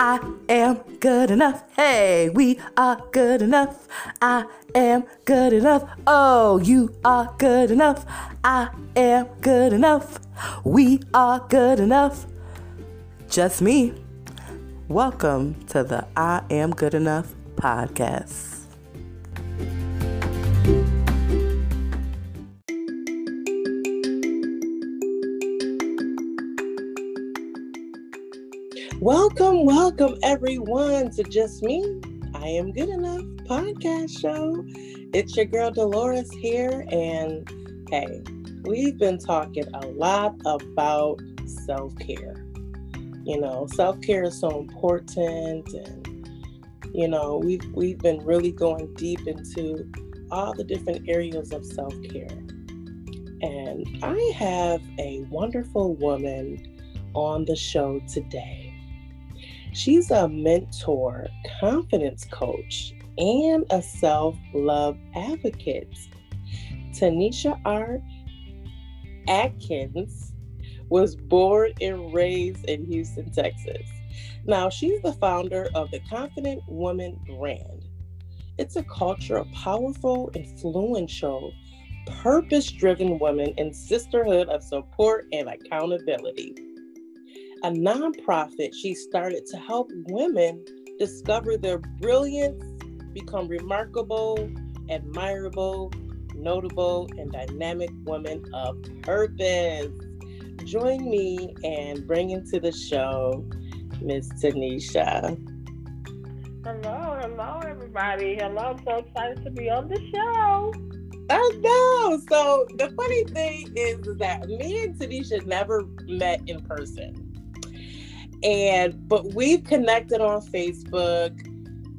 I am good enough. Hey, we are good enough. I am good enough. Oh, you are good enough. I am good enough. We are good enough. Just me. Welcome to the I Am Good Enough podcast. Welcome, welcome everyone to Just Me. I Am Good Enough podcast show. It's your girl Dolores here, and hey, we've been talking a lot about self care. You know, self care is so important, and you know, we've we've been really going deep into all the different areas of self care. And I have a wonderful woman on the show today. She's a mentor, confidence coach, and a self love advocate. Tanisha R. Atkins was born and raised in Houston, Texas. Now, she's the founder of the Confident Woman brand. It's a culture of powerful, influential, purpose driven women in sisterhood of support and accountability a nonprofit she started to help women discover their brilliance, become remarkable, admirable, notable, and dynamic women of purpose. Join me and bring into the show Miss Tanisha. Hello, hello, everybody. Hello, I'm so excited to be on the show. I know. So the funny thing is that me and Tanisha never met in person and but we've connected on facebook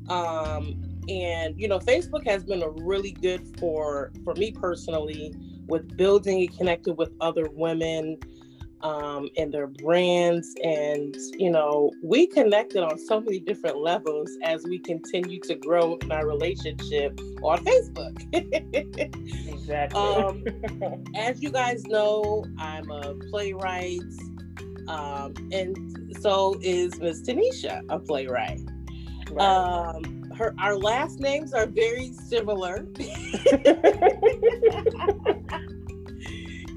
um and you know facebook has been a really good for for me personally with building and connected with other women um, and their brands. And you know we connected on so many different levels as we continue to grow in our relationship on facebook. Exactly. Um, as you guys know i'm a playwright um, and so is Miss Tanisha, a playwright. Right. Um, her our last names are very similar.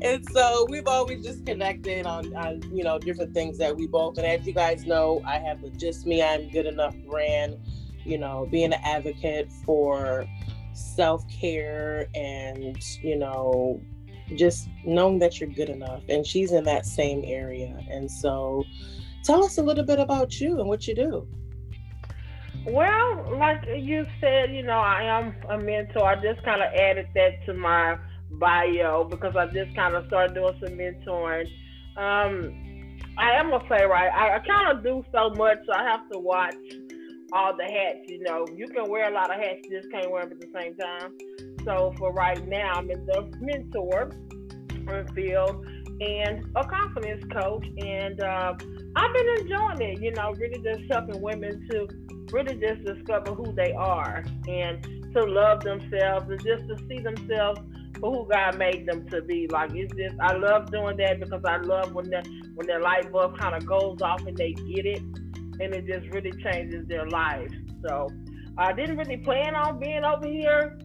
and so we've always just connected on, on you know different things that we both and as you guys know i have the just me i'm good enough brand you know being an advocate for self-care and you know just knowing that you're good enough. And she's in that same area. And so tell us a little bit about you and what you do. Well, like you said, you know, I am a mentor. I just kind of added that to my bio because I just kind of started doing some mentoring. Um, I am a playwright. I, I kind of do so much, so I have to watch all the hats. You know, you can wear a lot of hats, you just can't wear them at the same time. So for right now, I'm in the mentor field and a confidence coach, and uh, I've been enjoying it. You know, really just helping women to really just discover who they are and to love themselves and just to see themselves for who God made them to be. Like it's just I love doing that because I love when the when their light bulb kind of goes off and they get it, and it just really changes their life. So I didn't really plan on being over here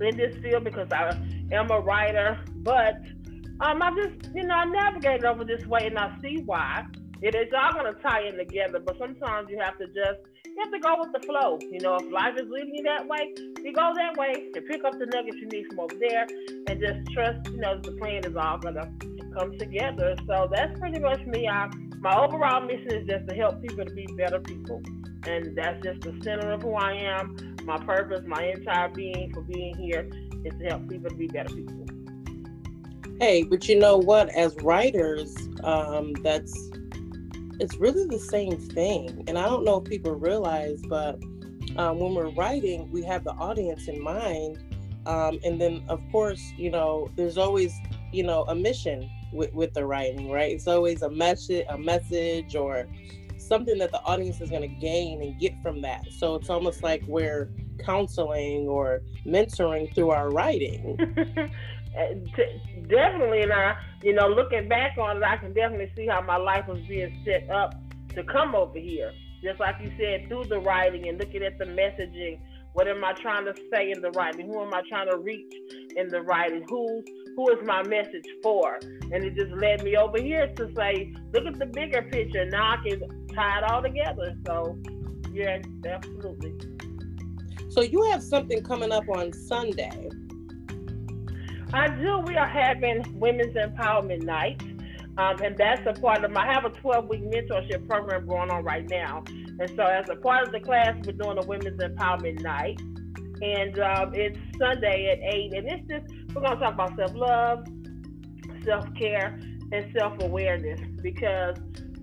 in this field because I am a writer, but um, I just, you know, I navigated over this way and I see why. It is all going to tie in together, but sometimes you have to just, you have to go with the flow. You know, if life is leading you that way, you go that way and pick up the nuggets you need from over there and just trust, you know, the plan is all going to come together. So that's pretty much me. I, my overall mission is just to help people to be better people. And that's just the center of who I am my purpose, my entire being for being here is to help people to be better people. Hey, but you know what? As writers, um, that's it's really the same thing. And I don't know if people realize, but um, when we're writing, we have the audience in mind. Um, and then, of course, you know, there's always, you know, a mission with, with the writing, right? It's always a message, a message, or something that the audience is going to gain and get from that. So it's almost like we're counseling or mentoring through our writing. Eh, definitely, and I, you know, looking back on it, I can definitely see how my life was being set up to come over here. just like you said, through the writing and looking at the messaging. What am I trying to say in the writing? Who am I trying to reach in the writing? Who's who is my message for? And it just led me over here to say, look at the bigger picture. Now I can tie it all together. So, yeah, absolutely. So you have something coming up on Sunday. I do. We are having Women's Empowerment Night. Um, and that's a part of my, I have a 12 week mentorship program going on right now. And so, as a part of the class, we're doing a Women's Empowerment Night. And um, it's Sunday at 8. And it's just, we're going to talk about self love, self care, and self awareness because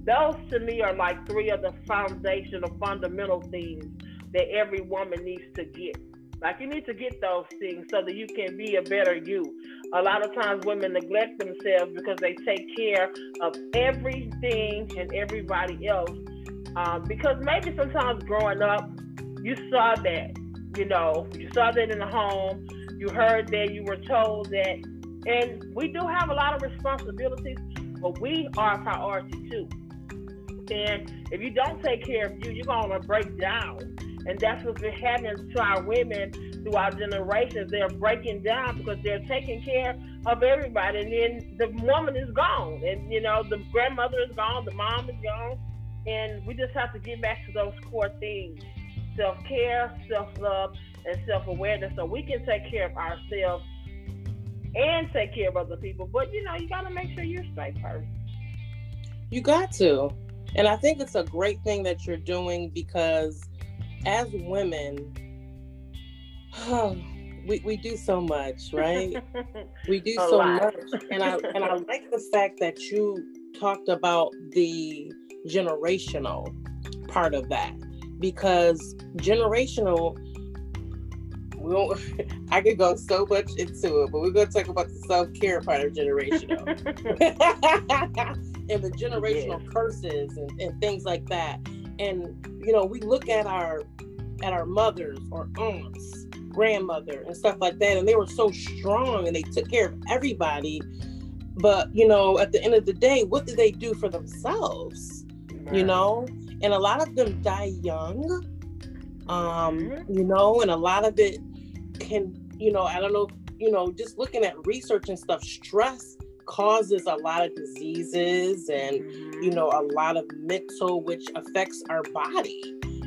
those to me are like three of the foundational, fundamental things that every woman needs to get. Like you need to get those things so that you can be a better you. A lot of times women neglect themselves because they take care of everything and everybody else. Um, because maybe sometimes growing up, you saw that, you know, you saw that in the home, you heard that, you were told that, and we do have a lot of responsibilities, but we are a priority too. And if you don't take care of you, you're gonna break down. And that's what's been happening to our women through our generations. They're breaking down because they're taking care of everybody. And then the woman is gone. And, you know, the grandmother is gone, the mom is gone. And we just have to get back to those core things self care, self love, and self awareness so we can take care of ourselves and take care of other people. But, you know, you got to make sure you're straight first. You got to. And I think it's a great thing that you're doing because as women, oh, we, we do so much, right? we do so lot. much. And I and I like the fact that you talked about the generational part of that because generational we won't, I could go so much into it, but we're going to talk about the self care part of generational and the generational curses and, and things like that. And you know, we look at our at our mothers or aunts, grandmother, and stuff like that, and they were so strong and they took care of everybody. But you know, at the end of the day, what did they do for themselves? Right. You know, and a lot of them die young. Um, mm-hmm. you know, and a lot of it can, you know, I don't know, you know, just looking at research and stuff, stress causes a lot of diseases and you know a lot of mental which affects our body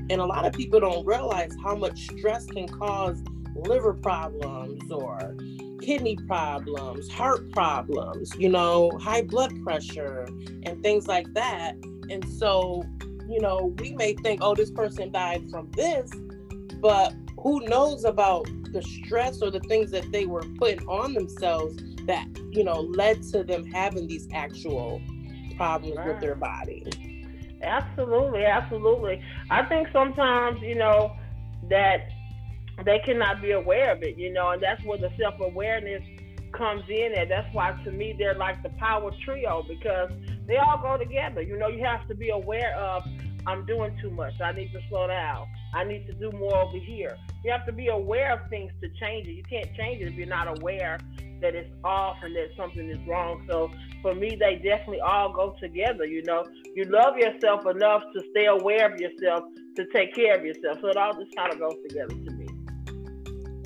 and a lot of people don't realize how much stress can cause liver problems or kidney problems, heart problems, you know, high blood pressure and things like that. And so, you know, we may think, oh, this person died from this, but who knows about the stress or the things that they were putting on themselves that, you know, led to them having these actual problems right. with their body. Absolutely, absolutely. I think sometimes, you know, that they cannot be aware of it, you know, and that's where the self awareness comes in and that's why to me they're like the power trio because they all go together. You know, you have to be aware of I'm doing too much. I need to slow down. I need to do more over here. You have to be aware of things to change it. You can't change it if you're not aware that it's off and that something is wrong. So for me, they definitely all go together. You know, you love yourself enough to stay aware of yourself to take care of yourself. So it all just kind of goes together to me.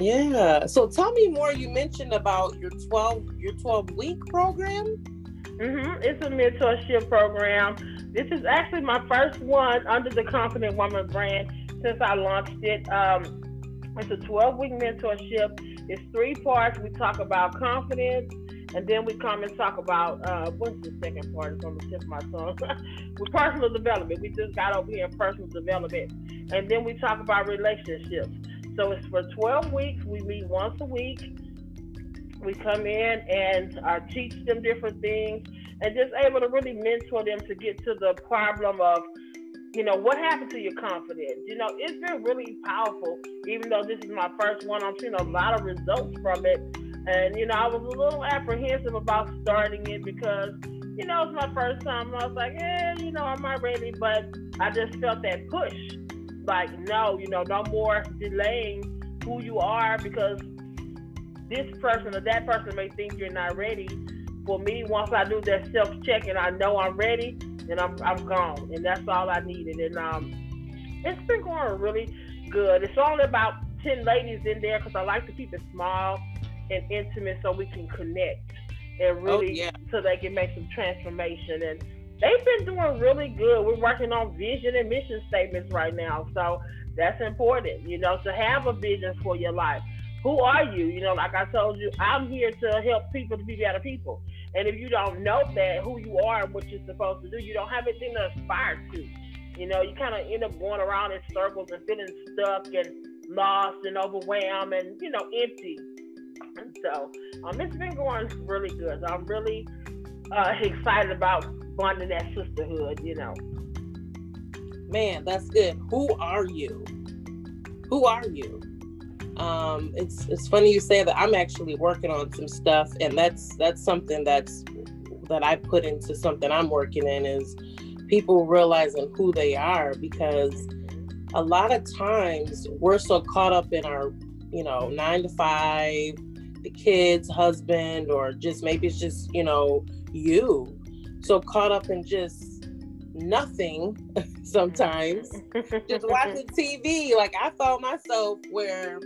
Yeah. So tell me more. You mentioned about your twelve your twelve week program. Mm-hmm. It's a mentorship program. This is actually my first one under the Confident Woman brand since I launched it. Um, it's a 12 week mentorship. It's three parts. We talk about confidence, and then we come and talk about uh, what's the second part? It's on the tip of my tongue. With personal development. We just got over here in personal development. And then we talk about relationships. So it's for 12 weeks. We meet once a week. We come in and uh, teach them different things and just able to really mentor them to get to the problem of you know, what happened to your confidence? You know, it's been really powerful. Even though this is my first one, I'm seeing a lot of results from it. And, you know, I was a little apprehensive about starting it because, you know, it's my first time. I was like, eh, you know, I'm not ready? But I just felt that push. Like, no, you know, no more delaying who you are because this person or that person may think you're not ready. For me, once I do that self check and I know I'm ready, and I'm I'm gone, and that's all I needed. And um, it's been going really good. It's only about 10 ladies in there because I like to keep it small and intimate so we can connect and oh, really oh, yeah. so they can make some transformation. And they've been doing really good. We're working on vision and mission statements right now. So that's important, you know, to have a vision for your life. Who are you? You know, like I told you, I'm here to help people to be better people. And if you don't know that, who you are and what you're supposed to do, you don't have anything to aspire to. You know, you kind of end up going around in circles and feeling stuck and lost and overwhelmed and, you know, empty. And so um, it's been going really good. So I'm really uh, excited about bonding that sisterhood, you know. Man, that's good. Who are you? Who are you? Um, it's it's funny you say that. I'm actually working on some stuff, and that's that's something that's that I put into something I'm working in is people realizing who they are because a lot of times we're so caught up in our you know nine to five the kids husband or just maybe it's just you know you. So caught up in just nothing sometimes. Just watching tv like i found myself where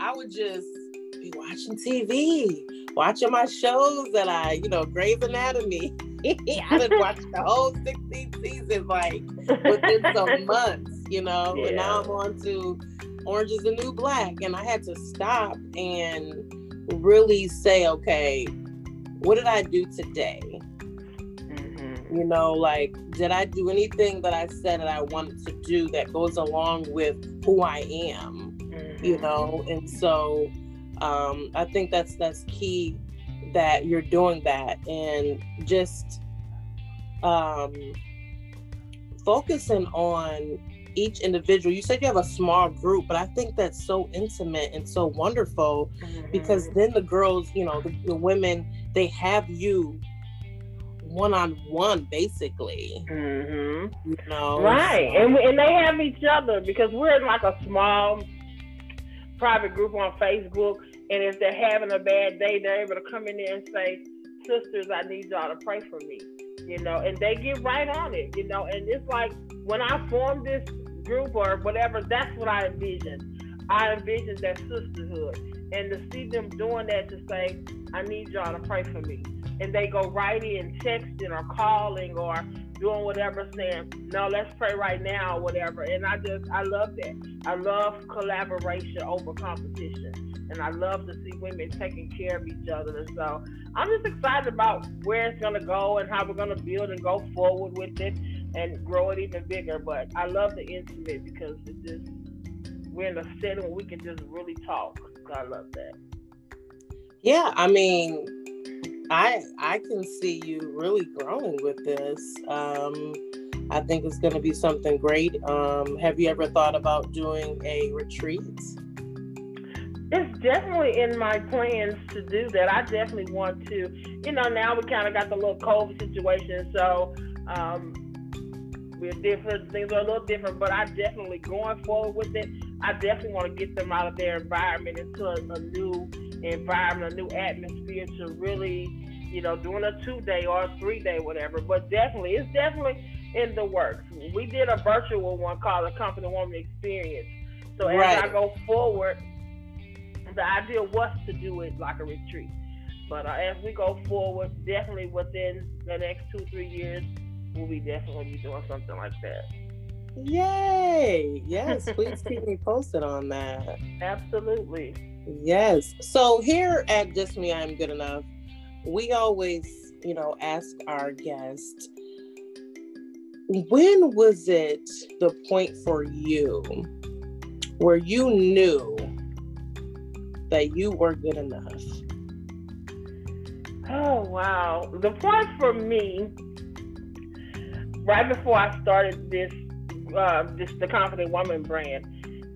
I would just be watching TV, watching my shows that I, you know, Grey's Anatomy. I would watch the whole 16 seasons like within some months, you know. Yeah. And now I'm on to Orange is the New Black. And I had to stop and really say, okay, what did I do today? Mm-hmm. You know, like, did I do anything that I said that I wanted to do that goes along with who I am? You know and so um, i think that's that's key that you're doing that and just um, focusing on each individual you said you have a small group but i think that's so intimate and so wonderful mm-hmm. because then the girls you know the, the women they have you one on one, basically. Mm-hmm. You know, right? And and they have each other because we're in like a small private group on Facebook, and if they're having a bad day, they're able to come in there and say, "Sisters, I need y'all to pray for me," you know, and they get right on it, you know. And it's like when I formed this group or whatever, that's what I envisioned. I envisioned that sisterhood, and to see them doing that to say, "I need y'all to pray for me," and they go right in texting or calling or doing whatever, saying, no, let's pray right now or whatever. And I just, I love that. I love collaboration over competition. And I love to see women taking care of each other. And so I'm just excited about where it's going to go and how we're going to build and go forward with it and grow it even bigger. But I love the intimate because it just, we're in a setting where we can just really talk. So I love that. Yeah, I mean, I I can see you really growing with this. Um, I think it's going to be something great. Um, have you ever thought about doing a retreat? It's definitely in my plans to do that. I definitely want to. You know, now we kind of got the little COVID situation, so um, we're different. Things are a little different, but I definitely going forward with it. I definitely want to get them out of their environment into a, a new environment, a new atmosphere to really, you know, doing a two day or a three day, whatever. But definitely, it's definitely in the works. We did a virtual one called the Confident Woman Experience. So as right. I go forward, the idea was to do it like a retreat. But uh, as we go forward, definitely within the next two, three years, we'll be definitely be doing something like that. Yay! Yes, please keep me posted on that. Absolutely. Yes. So here at Just Me, I'm Good Enough, we always, you know, ask our guests, when was it the point for you where you knew that you were good enough? Oh, wow. The point for me, right before I started this, uh, this the Confident Woman brand,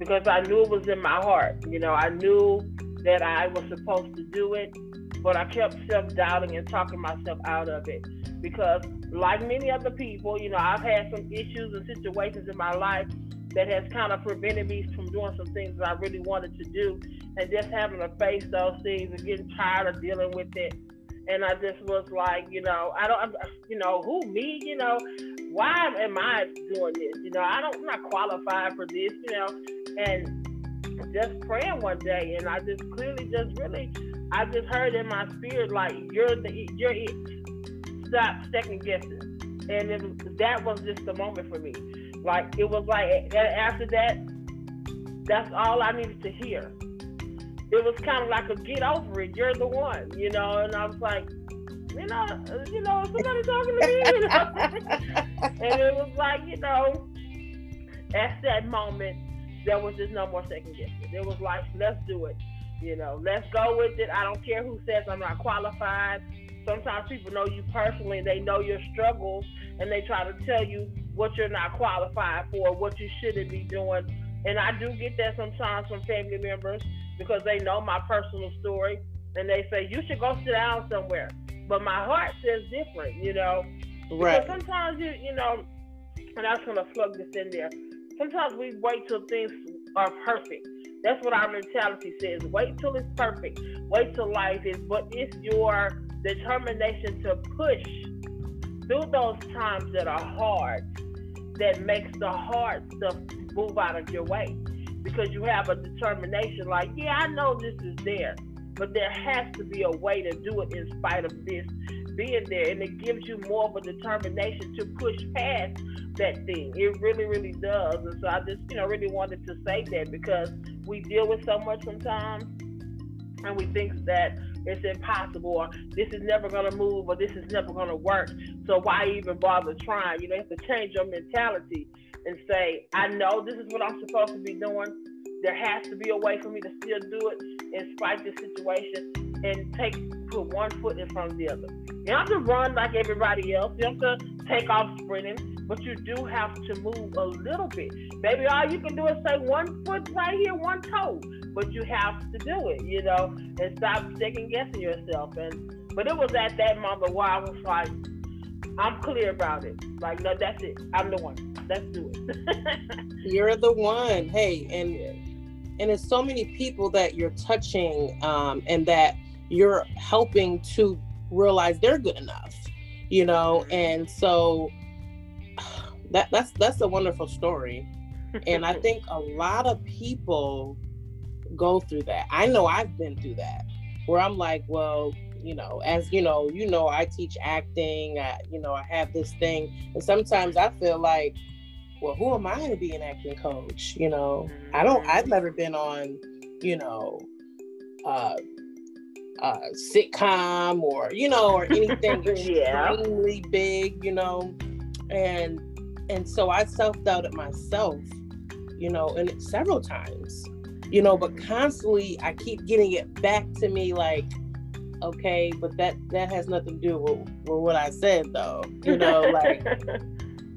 because I knew it was in my heart. You know, I knew that I was supposed to do it, but I kept self doubting and talking myself out of it. Because, like many other people, you know, I've had some issues and situations in my life that has kind of prevented me from doing some things that I really wanted to do. And just having to face those things and getting tired of dealing with it and I just was like, you know, I don't, you know, who me, you know, why am I doing this? You know, I don't, I'm not qualified for this, you know, and just praying one day, and I just clearly just really, I just heard in my spirit like you're the, you're it. Stop second guessing, and it, that was just the moment for me. Like it was like after that, that's all I needed to hear it was kind of like a get over it. You're the one, you know. And I was like, you know, you know, somebody talking to me, you know. and it was like, you know, at that moment, there was just no more second guessing. It was like, let's do it. You know, let's go with it. I don't care who says I'm not qualified. Sometimes people know you personally, they know your struggles, and they try to tell you what you're not qualified for, what you shouldn't be doing. And I do get that sometimes from family members because they know my personal story and they say you should go sit down somewhere. But my heart says different, you know. Right. Because sometimes you you know, and I was gonna plug this in there. Sometimes we wait till things are perfect. That's what our mentality says. Wait till it's perfect. Wait till life is. But it's your determination to push through those times that are hard that makes the hard stuff move out of your way because you have a determination like, yeah, I know this is there, but there has to be a way to do it in spite of this being there. And it gives you more of a determination to push past that thing. It really, really does. And so I just, you know, really wanted to say that because we deal with so much sometimes and we think that it's impossible or this is never going to move or this is never going to work. So why even bother trying? You know, you have to change your mentality and say, I know this is what I'm supposed to be doing. There has to be a way for me to still do it in spite of the situation and take put one foot in front of the other. You don't have to run like everybody else. You don't have to take off sprinting, but you do have to move a little bit. Maybe all you can do is say one foot right here, one toe, but you have to do it, you know, and stop second guessing yourself. And but it was at that moment where I was like, I'm clear about it. Like, no, that's it. I'm the one. Let's do it. you're the one. Hey, and and it's so many people that you're touching, um, and that you're helping to realize they're good enough. You know, mm-hmm. and so that that's that's a wonderful story. and I think a lot of people go through that. I know I've been through that where I'm like, well, you know, as you know, you know, I teach acting. I, you know, I have this thing, and sometimes I feel like, well, who am I to be an acting coach? You know, I don't. I've mm-hmm. never been on, you know, uh, uh, sitcom or you know, or anything yeah. extremely big. You know, and and so I self doubted myself. You know, and several times. You know, but constantly I keep getting it back to me like okay but that that has nothing to do with, with what i said though you know like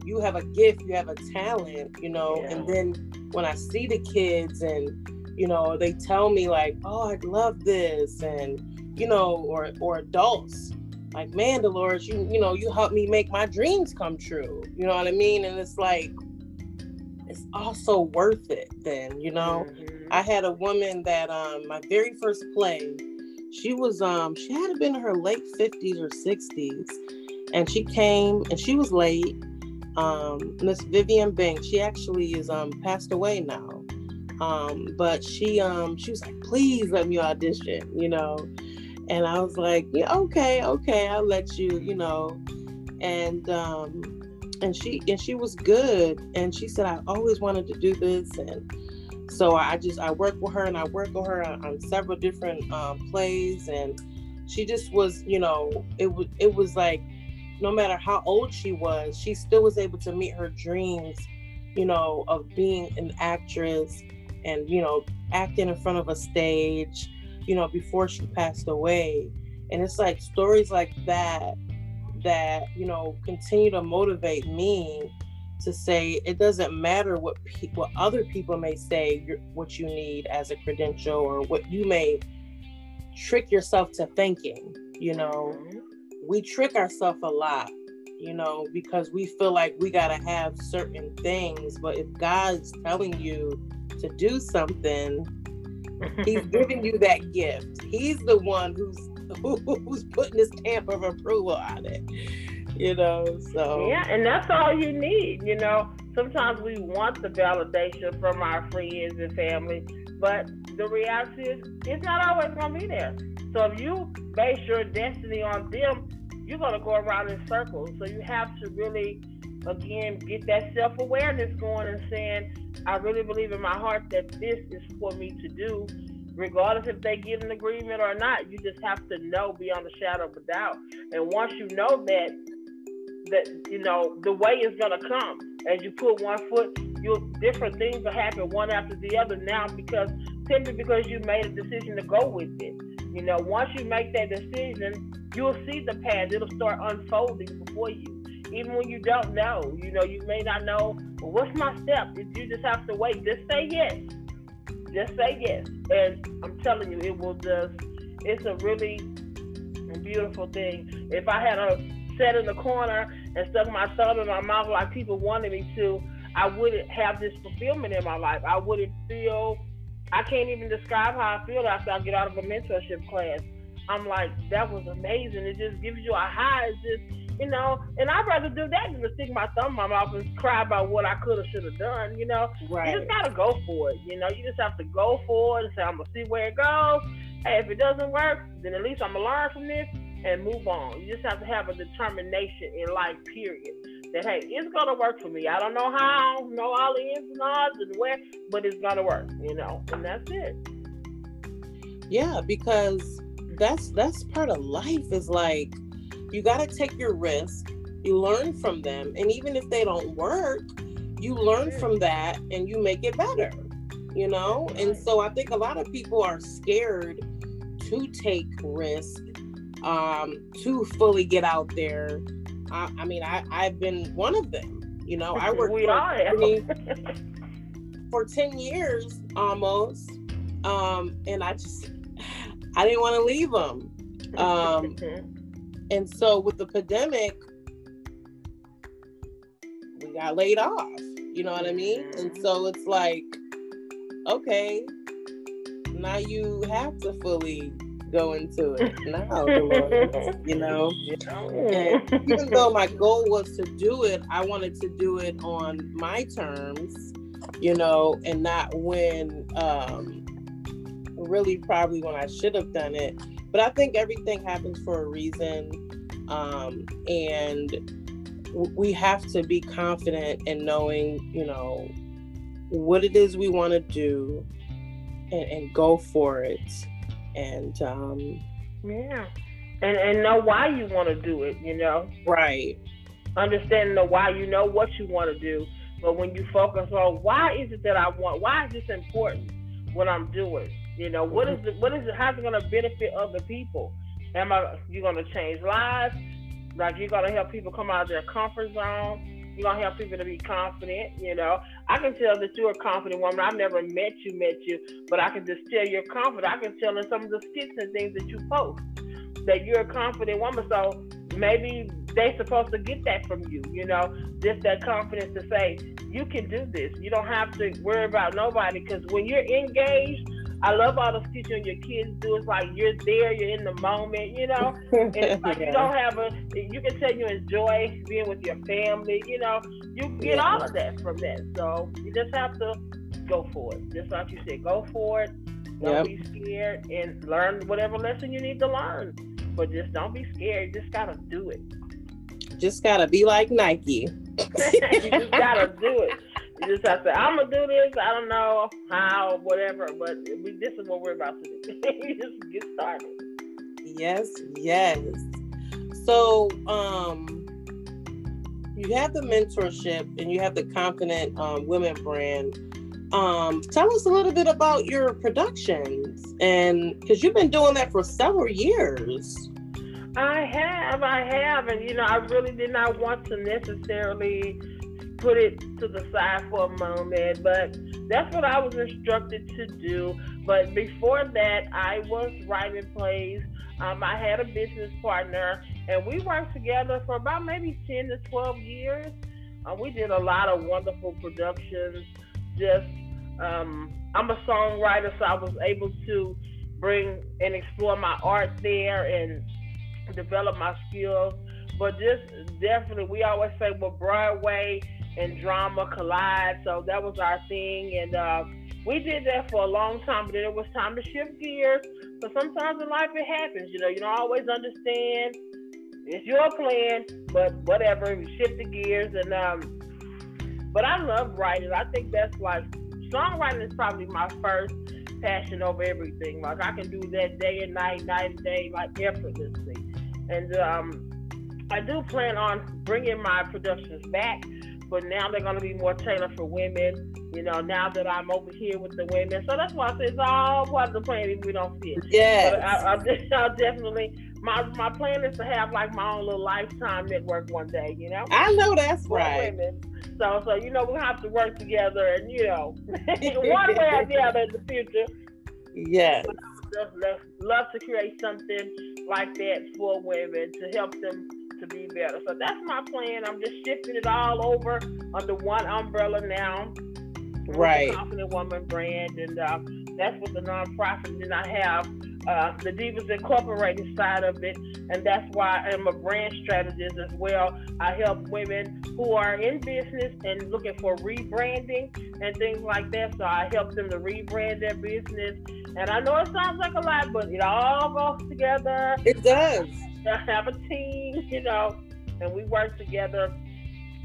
you have a gift you have a talent you know yeah. and then when i see the kids and you know they tell me like oh i love this and you know or or adults like man dolores you you know you helped me make my dreams come true you know what i mean and it's like it's also worth it then you know mm-hmm. i had a woman that um my very first play she was um she had been in her late 50s or 60s and she came and she was late. Um miss vivian banks she actually is um passed away now. Um but she um she was like please let me audition you know? And i was like yeah okay okay i'll let you you know? And um and she and she was good. And she said i always wanted to do this and so I just I work with her and I work with her on, on several different um, plays and she just was you know it was it was like no matter how old she was she still was able to meet her dreams you know of being an actress and you know acting in front of a stage you know before she passed away. And it's like stories like that that you know continue to motivate me to say it doesn't matter what pe- what other people may say what you need as a credential or what you may trick yourself to thinking you know mm-hmm. we trick ourselves a lot you know because we feel like we got to have certain things but if god's telling you to do something he's giving you that gift he's the one who's who's putting his stamp of approval on it. You know, so yeah, and that's all you need. You know, sometimes we want the validation from our friends and family, but the reality is it's not always gonna be there. So if you base your destiny on them, you're gonna go around in circles. So you have to really again get that self-awareness going and saying i really believe in my heart that this is for me to do regardless if they get an agreement or not. You just have to know beyond a shadow of a doubt. And once you know that, that you know the way is gonna come as you put one foot. You different things will happen one after the other now because simply because you made a decision to go with it. You know, once you make that decision, you'll see the path. It'll start unfolding before you. Even when you don't know, you know, you may not know well, what's my step. You just have to wait. Just say yes just say yes. And I'm telling you, it will just, it's a really beautiful thing. If I had a sat in the corner and stuck my thumb in my mouth like people wanted me to, I wouldn't have this fulfillment in my life. I wouldn't feel, I can't even describe how I feel after I get out of a mentorship class. I'm like, that was amazing. It just gives you a high. It's just, you know, and I'd rather do that than to stick my thumb in my mouth and cry about what I could have, should have done. You know, right. you just gotta go for it. You know, you just have to go for it and say, I'm gonna see where it goes. Hey, if it doesn't work, then at least I'm gonna learn from this and move on. You just have to have a determination in life, period. That hey, it's gonna work for me. I don't know how, know all the ins and outs and where, but it's gonna work. You know, and that's it. Yeah, because that's that's part of life. Is like you got to take your risk you learn from them and even if they don't work you learn mm-hmm. from that and you make it better you know and so i think a lot of people are scared to take risk um to fully get out there i, I mean I, i've been one of them you know i worked we for, for 10 years almost um and i just i didn't want to leave them um And so with the pandemic, we got laid off. You know what I mean? And so it's like, okay, now you have to fully go into it now, you know. And even though my goal was to do it, I wanted to do it on my terms, you know, and not when um really probably when I should have done it. But I think everything happens for a reason um, and we have to be confident in knowing, you know, what it is we want to do and, and, go for it. And um, yeah, and and know why you want to do it. You know, right? Understanding the why, you know what you want to do. But when you focus on why is it that I want, why is this important? What I'm doing, you know, what is it? What is it? How's it going to benefit other people? Am I you gonna change lives? Like you're gonna help people come out of their comfort zone. You're gonna help people to be confident, you know. I can tell that you're a confident woman. I've never met you, met you, but I can just tell you're confident. I can tell in some of the skits and things that you post that you're a confident woman. So maybe they're supposed to get that from you, you know, just that confidence to say, you can do this. You don't have to worry about nobody because when you're engaged, I love all the teaching your kids do. It's like you're there, you're in the moment, you know. And it's like yeah. you don't have a. You can tell you enjoy being with your family. You know, you get yeah. all of that from that. So you just have to go for it. Just like you said, go for it. Don't yep. be scared and learn whatever lesson you need to learn. But just don't be scared. You just gotta do it. Just gotta be like Nike. you just gotta do it. You just have to. I'm gonna do this. I don't know how, whatever, but we, this is what we're about to do. just get started. Yes, yes. So, um, you have the mentorship and you have the confident um, women brand. Um, tell us a little bit about your productions, and because you've been doing that for several years. I have, I have, and you know, I really did not want to necessarily put it to the side for a moment, but that's what I was instructed to do. But before that, I was writing plays. Um, I had a business partner, and we worked together for about maybe 10 to 12 years. Uh, we did a lot of wonderful productions. Just, um, I'm a songwriter, so I was able to bring and explore my art there and develop my skills. But just definitely, we always say, well, Broadway and drama collide. So that was our thing. And uh, we did that for a long time, but then it was time to shift gears. So sometimes in life it happens, you know, you don't always understand. It's your plan, but whatever, we shift the gears. And, um, but I love writing. I think that's like, songwriting is probably my first passion over everything. Like I can do that day and night, night and day, like effortlessly. And um, I do plan on bringing my productions back but now they're going to be more tailored for women. You know, now that I'm over here with the women, so that's why I say it's all part of the plan. If we don't see it, yeah, I, I, will definitely. My my plan is to have like my own little lifetime network one day. You know, I know that's right. Women. So so you know we have to work together, and you know, one way or the other in the future. Yes. Love, love to create something like that for women to help them to be better. So that's my plan. I'm just shifting it all over under one umbrella now. Right. Confident Woman brand, and uh, that's what the nonprofit. Then I have uh, the Divas Incorporated side of it, and that's why I'm a brand strategist as well. I help women who are in business and looking for rebranding and things like that. So I help them to rebrand their business. And I know it sounds like a lot, but it all goes together. It does have a team, you know, and we work together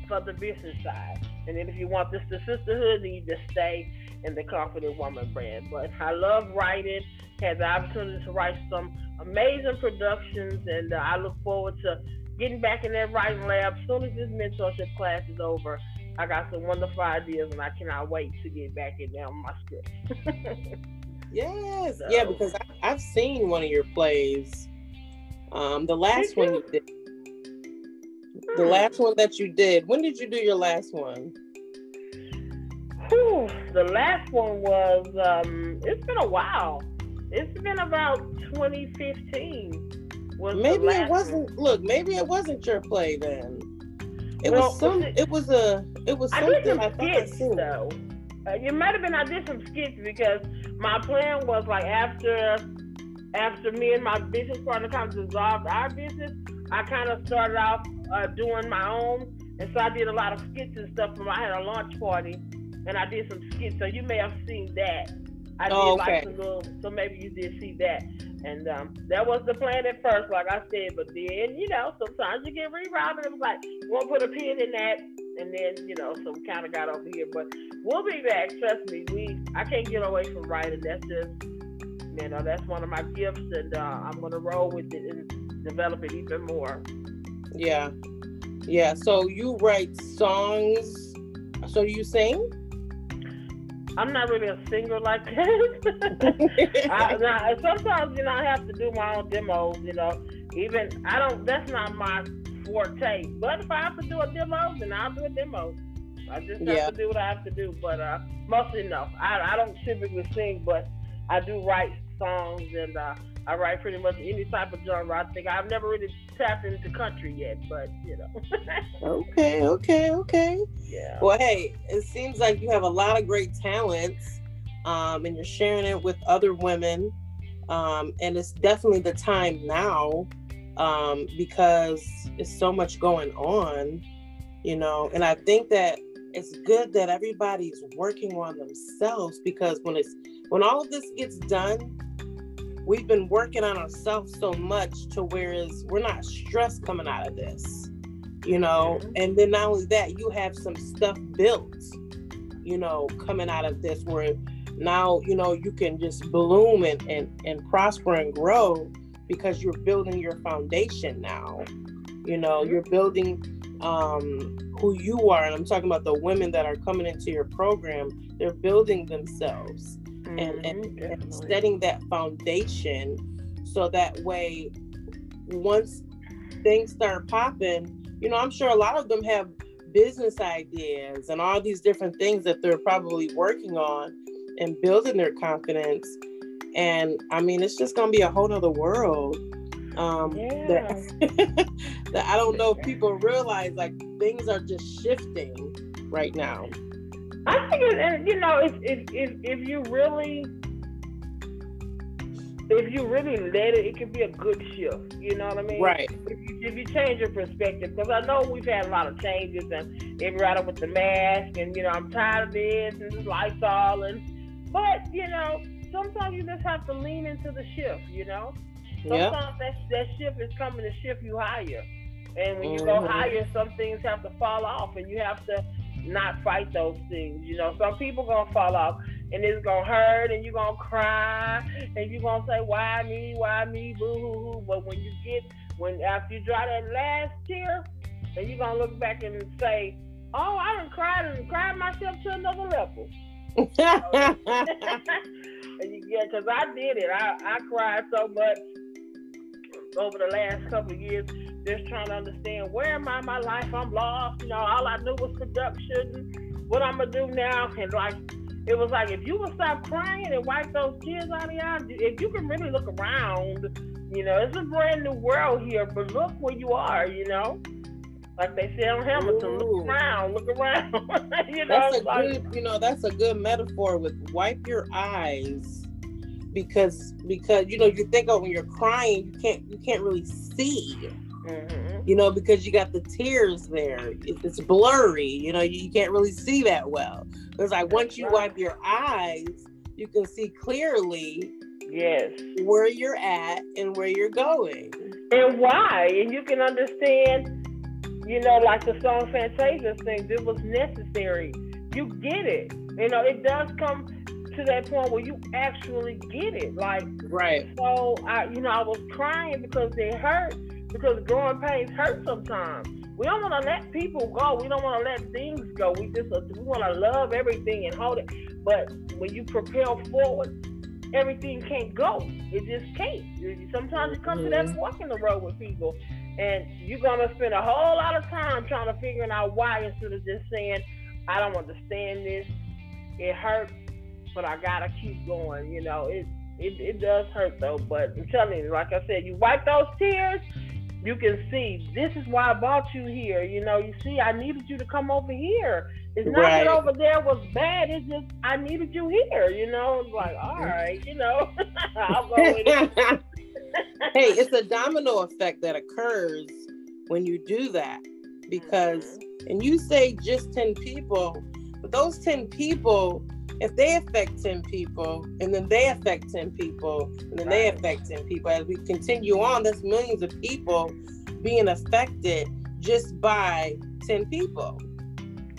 for the business side. And then if you want this the sisterhood, then you just stay in the Confident Woman brand. But I love writing. Had the opportunity to write some amazing productions, and uh, I look forward to getting back in that writing lab. As soon as this mentorship class is over, I got some wonderful ideas, and I cannot wait to get back in there on my script. yes, so. yeah, because I, I've seen one of your plays um, the last one you did. The hmm. last one that you did. When did you do your last one? Whew, the last one was. Um, it's been a while. It's been about 2015. Was maybe it wasn't. One. Look, maybe it wasn't your play then. It well, was some. It, it, was a. It was something. I did some I skits though. Uh, it might have been I did some skits because my plan was like after after me and my business partner kind of dissolved our business, I kind of started off uh, doing my own. And so I did a lot of skits and stuff. From I had a launch party and I did some skits. So you may have seen that. I did oh, okay. like some little, so maybe you did see that. And um, that was the plan at first, like I said. But then, you know, sometimes you get rerouted. It was like, we'll put a pin in that. And then, you know, so we kind of got over here. But we'll be back. Trust me. We I can't get away from writing. That's just you know, that's one of my gifts, and uh, I'm gonna roll with it and develop it even more. Yeah, yeah. So you write songs. So you sing? I'm not really a singer like that. I, now, sometimes you know I have to do my own demos. You know, even I don't. That's not my forte. But if I have to do a demo, then I'll do a demo. I just have yeah. to do what I have to do. But uh, mostly no, I, I don't typically sing, but I do write songs and uh, I write pretty much any type of genre. I think I've never really tapped into country yet, but you know. okay, okay, okay. Yeah. Well, hey, it seems like you have a lot of great talents, um, and you're sharing it with other women, um, and it's definitely the time now um, because it's so much going on, you know. And I think that it's good that everybody's working on themselves because when it's when all of this gets done we've been working on ourselves so much to whereas we're not stressed coming out of this you know? Mm-hmm. and then not only that you have some stuff built you know coming out of this where now you know you can just bloom and and, and prosper and grow because you're building your foundation now you know? You're building um who you are. And i'm talking about the women that are coming into your program. They're building themselves and, and, mm-hmm, and setting that foundation so that way once things start popping you know i'm sure a lot of them have business ideas and all these different things that they're probably working on and building their confidence. And i mean it's just going to be a whole other world um yeah. that, that i don't know if people realize like things are just shifting right now I think, it, and you know, if if if if you really if you really let it, it can be a good shift. You know what I mean? Right. If you, if you change your perspective, because I know we've had a lot of changes and everybody with the mask, and you know I'm tired of this and this Lysol, and but you know sometimes you just have to lean into the shift. You know, sometimes yep. that that shift is coming to shift you higher, and when you mm-hmm. go higher, some things have to fall off, and you have to not fight those things. You know, some people gonna fall off and it's gonna hurt and you're gonna cry and you're gonna say why me? Why me? Boo hoo hoo but when you get when after you dry that last tear and you're gonna look back and say oh i didn't cry and cried myself to another level. And you, yeah because i did it. I, I cried so much over the last couple of years just trying to understand where am I in my life I'm lost you know all I knew was production what I'm gonna do now and like it was like if you would stop crying and wipe those tears out of your eyes, if you can really look around, you know, it's a brand new world here, but look where you are, you know. Like they say on Hamilton, Ooh. look around, look around. you know, that's a like, good, you know, that's a good metaphor with wipe your eyes because because you know you think of when you're crying, you can't you can't really see. Mm-hmm. You know, because you got the tears there. It's blurry. You know, you can't really see that well. Because like once you wipe your eyes, you can see clearly yes where you're at and where you're going. And why. And you can understand, you know, like the song Fantasia sings, it was necessary. You get it. You know, it does come to that point where you actually get it. Like right. So I you know, I was crying because it hurt because growing pains hurt sometimes. We don't want to let people go. We don't want to let things go. We just we want to love everything and hold it. But when you propel forward, everything can't go. It just can't. Sometimes it comes mm-hmm. to that mm-hmm. in the road with people, and you're gonna spend a whole lot of time trying to figure out why instead of just saying, "I don't understand this. It hurts, but I gotta keep going." You know, it it, it does hurt though. But I'm telling you, like I said, you wipe those tears you can see this is why I brought you here. You know, you see, I needed you to come over here. It's not right. that over there was bad. It's just I needed you here. You know, it's like all right, you know, I'll go with it. hey, it's a domino effect that occurs when you do that because, mm-hmm. and you say just ten people, but those ten people if they affect 10 people and then they affect 10 people and then they affect 10 people as we continue on there's millions of people being affected just by 10 people.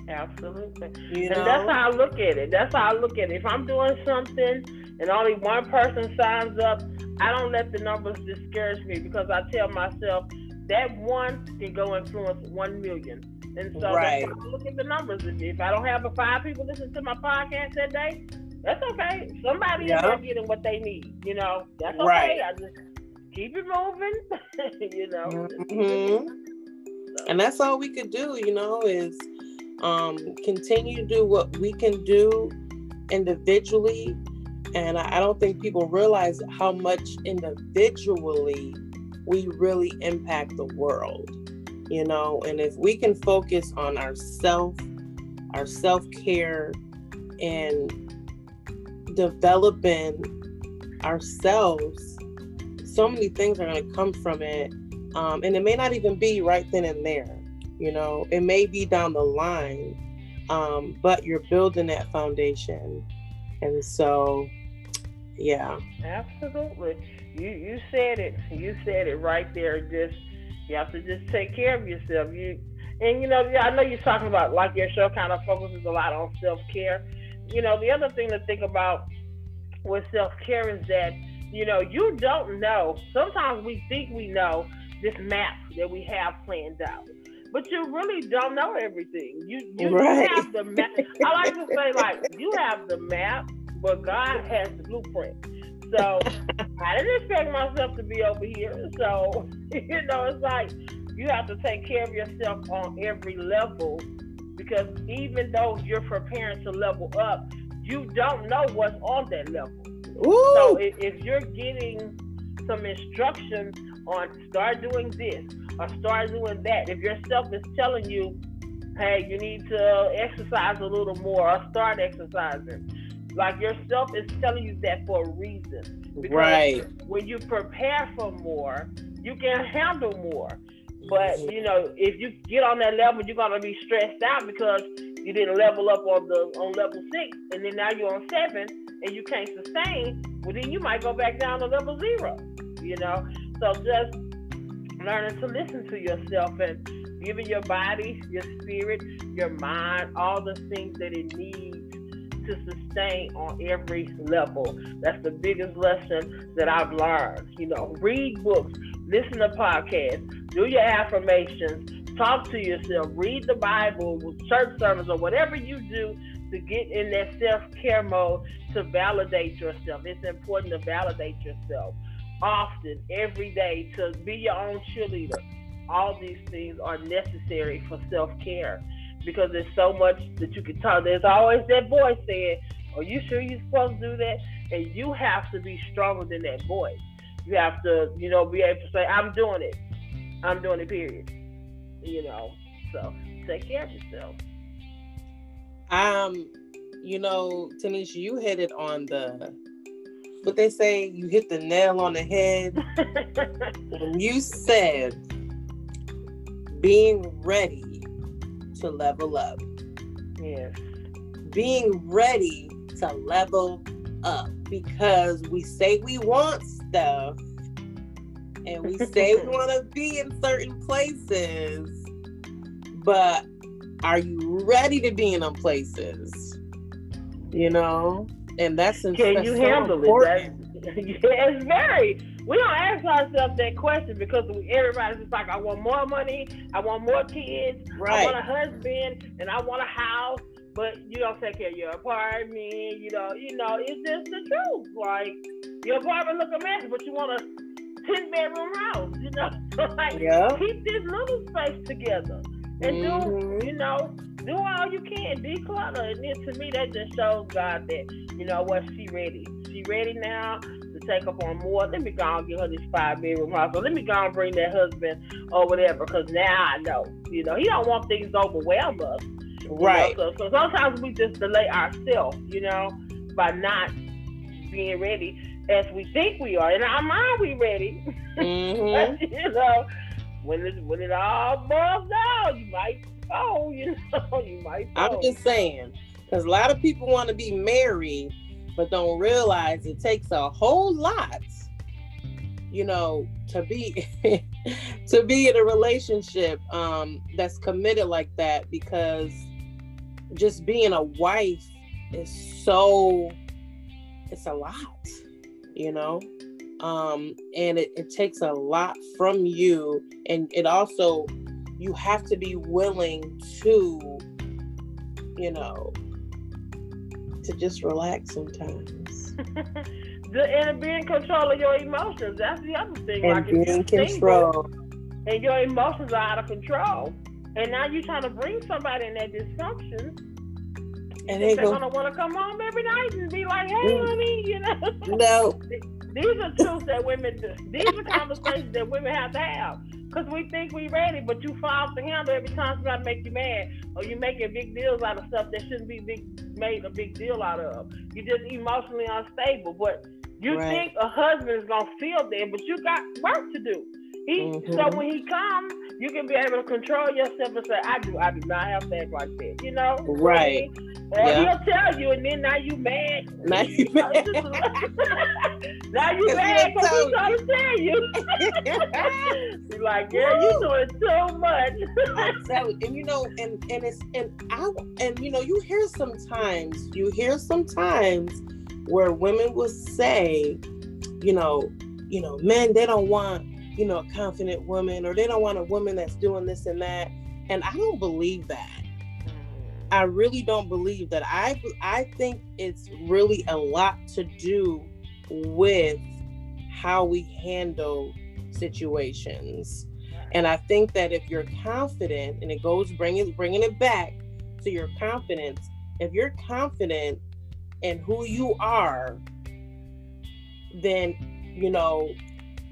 Absolutely. You know? and that's how i look at it. That's how i look at it. If i'm doing something and only one person signs up i don't let the numbers discourage me because i tell myself that one can go influence 1 million and so right. that's look at the numbers. If I don't have a five people listen to my podcast that day, that's okay. Somebody yep. is getting what they need. You know, that's okay. Right. I just keep it moving. you know. Mm-hmm. So. And that's all we could do. You know, is um, continue to do what we can do individually. And I don't think people realize how much individually we really impact the world you know and if we can focus on ourself our self-care and developing ourselves so many things are going to come from it. Um, and it may not even be right then and there you know it may be down the line um, but you're building that foundation. And so yeah. Absolutely. You you said it you said it right there just you have to just take care of yourself. You and you know, I know you're talking about like your show kind of focuses a lot on self care. You know, the other thing to think about with self care is that you know you don't know. Sometimes we think we know this map that we have planned out, but you really don't know everything. You you right. have the map. I like to say like you have the map, but God has the blueprint. So I didn't expect myself to be over here. So, you know, it's like you have to take care of yourself on every level because even though you're preparing to level up, you don't know what's on that level. Ooh. So if, if you're getting some instruction on start doing this or start doing that, if yourself is telling you, hey, you need to exercise a little more or start exercising, Like yourself is telling you that for a reason. Because right. When you prepare for more, you can handle more. But you know, if you get on that level, you're gonna be stressed out because you didn't level up on the on level six, and then now you're on seven, and you can't sustain. Well, then you might go back down to level zero. You know, so just learning to listen to yourself and giving your body, your spirit, your mind all the things that it needs to sustain on every level. That's the biggest lesson that I've learned. You know, read books, listen to podcasts, do your affirmations, talk to yourself, read the Bible, church sermons, or whatever you do to get in that self care mode to validate yourself. It's important to validate yourself often, every day, to be your own cheerleader. All these things are necessary for self care because there's so much that you can talk. There's always that voice saying, Are you sure you're supposed to do that? And you have to be stronger than that voice. You have to, you know, be able to say, I'm doing it. I'm doing it, period. You know, so take care of yourself. Um, you know, Tanisha, you hit it on the what they say, you hit the nail on the head when you said being ready to level up. Yes. Being ready to level up because we say we want stuff and we say we want to be in certain places, but are you ready to be in them places? You know, and that's can you so handle important. it? That's, it's very we don't ask ourselves that question because we, everybody's just like, I want more money, I want more kids, right. I want a husband, and I want a house. But you don't take care of your apartment. You know, you know, it's just the truth. Like your apartment look a mess, but you want a ten bedroom house. You know, like yeah. keep this little space together and mm-hmm. do you know do all you can declutter and then to me that just shows god that you know what she ready she ready now to take up on more. Let me go and get her this five bedroom house. So let me go and bring that husband or whatever. Because now I know, you know, he don't want things to overwhelm us. Right. Know? So, so sometimes we just delay ourselves, you know, by not being ready as we think we are. In our mind, we ready. Mm-hmm. you know, when it when it all boils down, you might fall. You know, you might. Fall. I'm just saying, because a lot of people want to be married but don't realize it takes a whole lot you know to be to be in a relationship um that's committed like that because just being a wife is so it's a lot you know? Um and it, it takes a lot from you and it also you have to be willing to you know to just relax sometimes. the, and be in control of your emotions. That's the other thing. And like be in control. And your emotions are out of control. And now you're trying to bring somebody in that dysfunction. And they are gonna want to come home every night and be like, "Hey, mm. honey," you know. No. These are truths that women. Do. These are conversations that women have to have because we think we're ready, but you fall off the handle every time somebody make you mad, or you making big deals out of stuff that shouldn't be big made a big deal out of. You're just emotionally unstable, but you right. think a husband is gonna feel that, but you got work to do. He mm-hmm. so when he comes, you can be able to control yourself and say, "I do, I do not have to act like that," you know? Right. Or yeah. he'll tell you, and then now you mad. Now you mad. now you mad because he's trying to tell you. You're like, yeah, you doing so much. exactly. and you know, and and it's and I and you know, you hear sometimes, you hear sometimes where women will say, you know, you know, men they don't want you know, a confident woman or they don't want a woman that's doing this and that. And I don't believe that. I really don't believe that. I I think it's really a lot to do with how we handle situations. And I think that if you're confident, and it goes bringing bringing it back to your confidence, if you're confident in who you are, then you know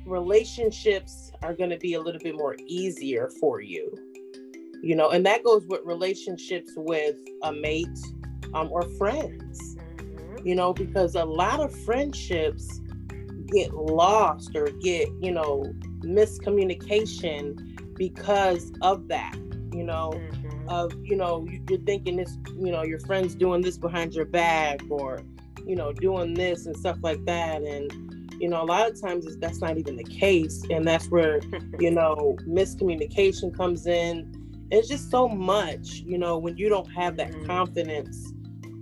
relationships are going to be a little bit more easier for you you know and that goes with relationships with a mate um, or friends mm-hmm. you know, because a lot of friendships get lost or get, you know, miscommunication because of that, you know, mm-hmm. of, you know, you're thinking this, you know, your friend's doing this behind your back or, you know, doing this and stuff like that. And, you know, a lot of times that's not even the case. And that's where, you know, miscommunication comes in. It's just so much, you know, when you don't have that mm-hmm. confidence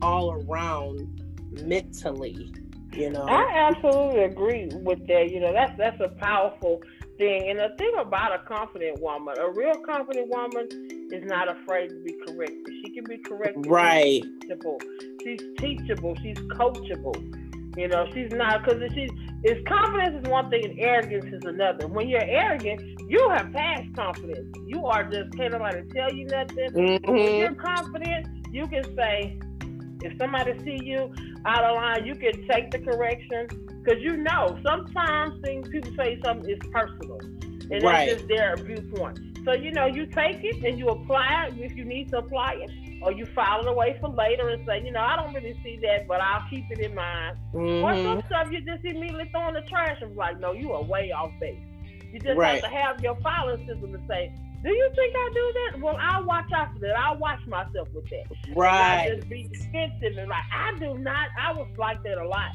all around mentally you know? I absolutely agree with that you know that's that's a powerful thing. And the thing about a confident woman a real confident woman is not afraid to be corrected. She can be corrected right she's teachable. She's teachable. She's coachable you know she's not because she's is confidence is one thing and arrogance is another when you're arrogant you have past confidence you are just can't nobody tell you nothing mm-hmm. when you're confident you can say if somebody see you out of line, you can take the correction because you know sometimes things people say something is personal, and right. that's just their viewpoint. So you know you take it and you apply it if you need to apply it, or you file it away for later and say, you know, I don't really see that, but I'll keep it in mind. Mm-hmm. Or some stuff you just immediately throw in the trash and be like, no, you are way off base. You just right. have to have your filing system to say, do you think I do that? Well, I'll watch out for that. I'll watch myself with that. Right. just be defensive and like I do not. I was like that a lot.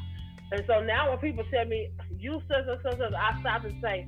And so now when people tell me you such and such, such I stop and say,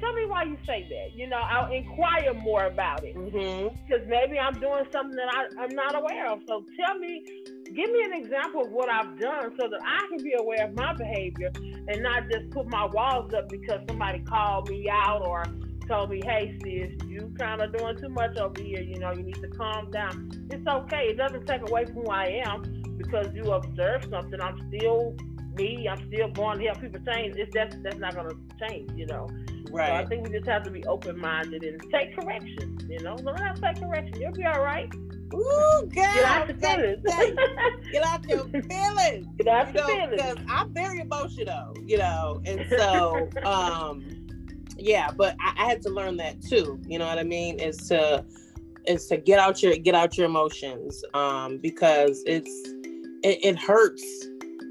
tell me why you say that. You know, I'll inquire more about it because mm-hmm. maybe I'm doing something that I, I'm not aware of. So tell me, give me an example of what I've done so that I can be aware of my behavior and not just put my walls up because somebody called me out or told me, hey, sis, you kind of doing too much over here. You know, you need to calm down. It's okay. It doesn't take away from who I am because you observe something. I'm still me. I'm still going to help people change. It's that's that's not going to change. You know. Right. So I think we just have to be open minded and take correction. You know, learn how to take correction. You'll be all right. Ooh, girl, get out your feelings. get out your feelings. Get out you your know, feelings. Because I'm very emotional, you know, and so um yeah, but I, I, had to learn that too. You know what I mean? Is to is to get out your get out your emotions um, because it's it, it hurts,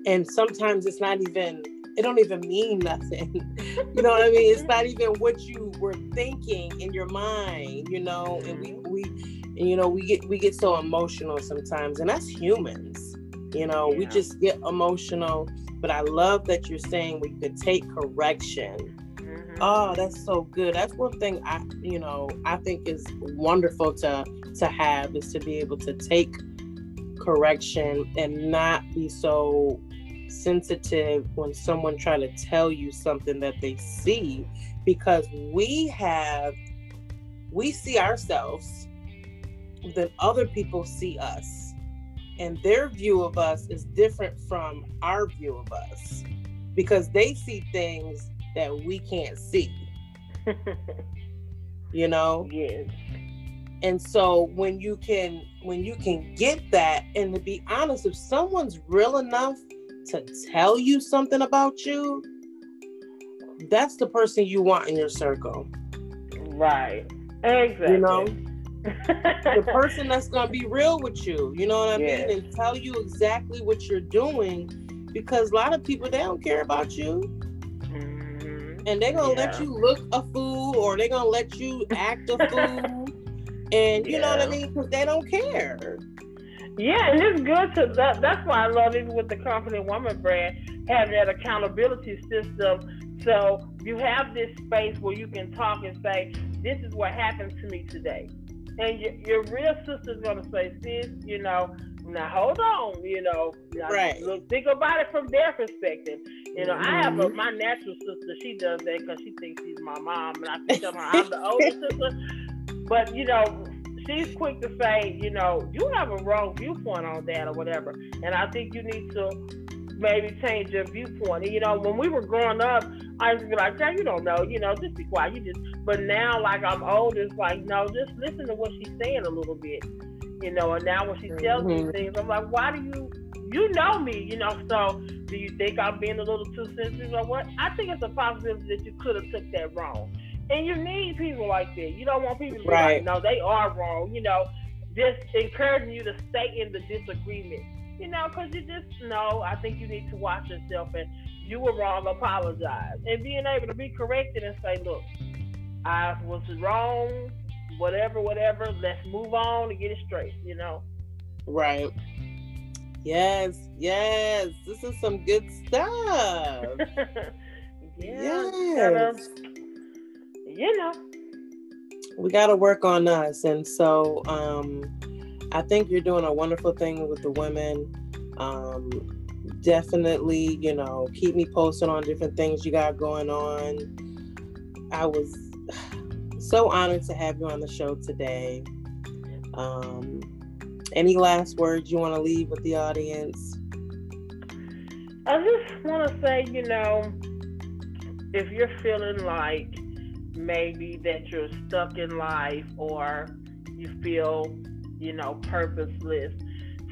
and sometimes it's not even it don't even mean nothing. you know what I mean? It's not even what you were thinking in your mind. You know, and we mm-hmm. we and, you know we get we get so emotional sometimes, and that's humans. You know, yeah. we just get emotional. But I love that you're saying we could take correction mm-hmm. Oh, that's so good. That's one thing I, you know, I think is wonderful to to have is to be able to take correction and not be so sensitive when someone try to tell you something that they see because we have we see ourselves then other people see us and their view of us is different from our view of us because they see things that we can't see. you know? Yes. And so when you can when you can get that and to be honest, if someone's real enough to tell you something about you, that's the person you want in your circle. Right. Exactly. You know? the person that's gonna be real with you, you know what I yes. mean, and tell you exactly what you're doing because a lot of people they don't care about you mm-hmm. and they're gonna yeah. let you look a fool or they're gonna let you act a fool and you yeah. know what i mean because they don't care yeah and it's good to that that's why i love even with the confident woman brand having that accountability system so you have this space where you can talk and say this is what happened to me today and your, your real sister's gonna say sis you know now hold on, you know. Right. Look, think about it from their perspective. You know, mm-hmm. I have a, mm-hmm. my natural sister. She does that because she thinks she's my mom, and I tell her I'm the older sister. But you know, she's quick to say, you know, you have a wrong viewpoint on that or whatever, and I think you need to maybe change your viewpoint. And, you know, when we were growing up, I used to be like, "Yeah, you don't know, you know, just be quiet." You just. But now, like I'm older, it's like, no, just listen to what she's saying a little bit you know. And now when she tells mm-hmm. me things, I'm like, why do you, you know me, you know? So do you think I'm being a little too sensitive or what? I think it's a possibility that you could have took that wrong. And you need people like that. You don't want people to be right. like, no, they are wrong. You know, just encouraging you to stay in the disagreement you know, because you just know. I think you need to watch yourself and you were wrong, apologize, and being able to be corrected and say, look, I was wrong, whatever, whatever. Let's move on and get it straight. You know. Right. Yes, yes. This is some good stuff. yeah, yes. You know. We got to work on us. And so um, I think you're doing a wonderful thing with the women. Um, definitely, you know, keep me posted on different things you got going on. I was so honored to have you on the show today. Um, any last words you want to leave with the audience? I just want to say, you know, if you're feeling like maybe that you're stuck in life or you feel, you know, purposeless,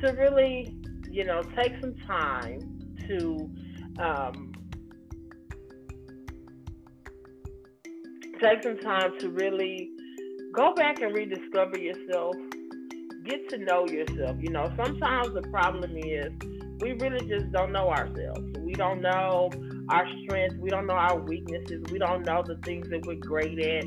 to really, you know, take some time to um, take some time to really go back and rediscover yourself get to know yourself. You know, sometimes the problem is we really just don't know ourselves. We don't know our strengths. We don't know our weaknesses. We don't know the things that we're great at.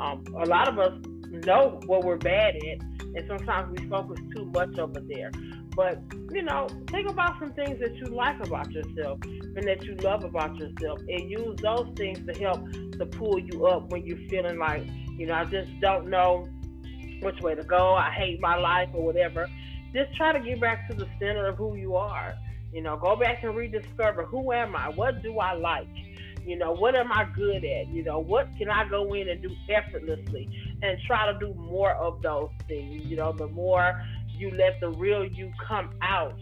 Um, a lot of us know what we're bad at, and sometimes we focus too much over there. But you know, think about some things that you like about yourself and that you love about yourself, and use those things to help to pull you up when you're feeling like, you know, I just don't know which way to go. I hate my life or whatever. Just try to get back to the center of who you are. You know, go back and rediscover who am I? What do I like? You know, what am I good at? You know, what can I go in and do effortlessly and try to do more of those things? You know, the more you let the real you come out,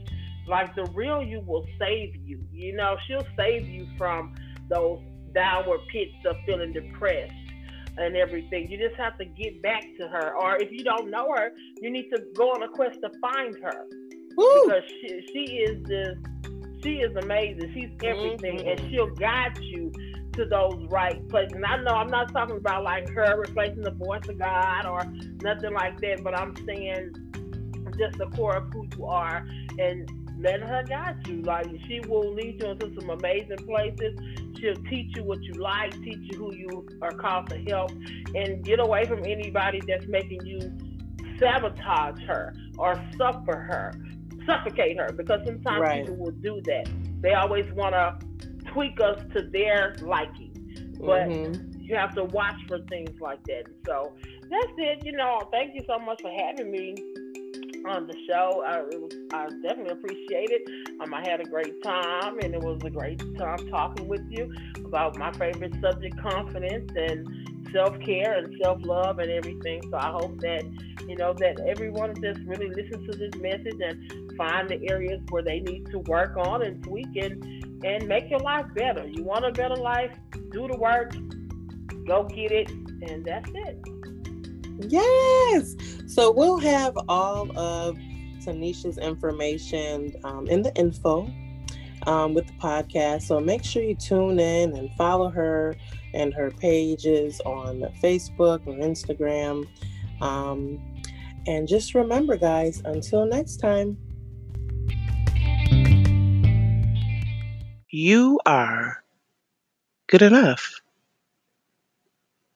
like the real you will save you. You know, she'll save you from those downward pits of feeling depressed and everything. You just have to get back to her. Or if you don't know her, you need to go on a quest to find her. Woo! Because she, she is just she is amazing. She's everything mm-hmm. and she'll guide you to those right places. And I know I'm not talking about like her replacing the voice of God or nothing like that, but I'm saying just the core of who you are and letting her guide you. Like she will lead you into some amazing places. She'll teach you what you like, teach you who you are called to help, and get away from anybody that's making you sabotage her or suffer her, suffocate her. Because sometimes right. people will do that. They always want to tweak us to their liking, but mm-hmm. you have to watch for things like that. So that's it. You know, thank you so much for having me on the show. I, was, I definitely appreciate it. Um, I had a great time, and it was a great time talking with you about my favorite subject, confidence and self care and self love and everything. So I hope that you know that everyone just really listens to this message and find the areas where they need to work on and tweak and and make your life better. You want a better life? Do the work. Go get it, and that's it. Yes. So we'll have all of Tanisha's information um, in the info um, with the podcast. So make sure you tune in and follow her and her pages on Facebook or Instagram. Um, and just remember, guys, until next time, you are good enough.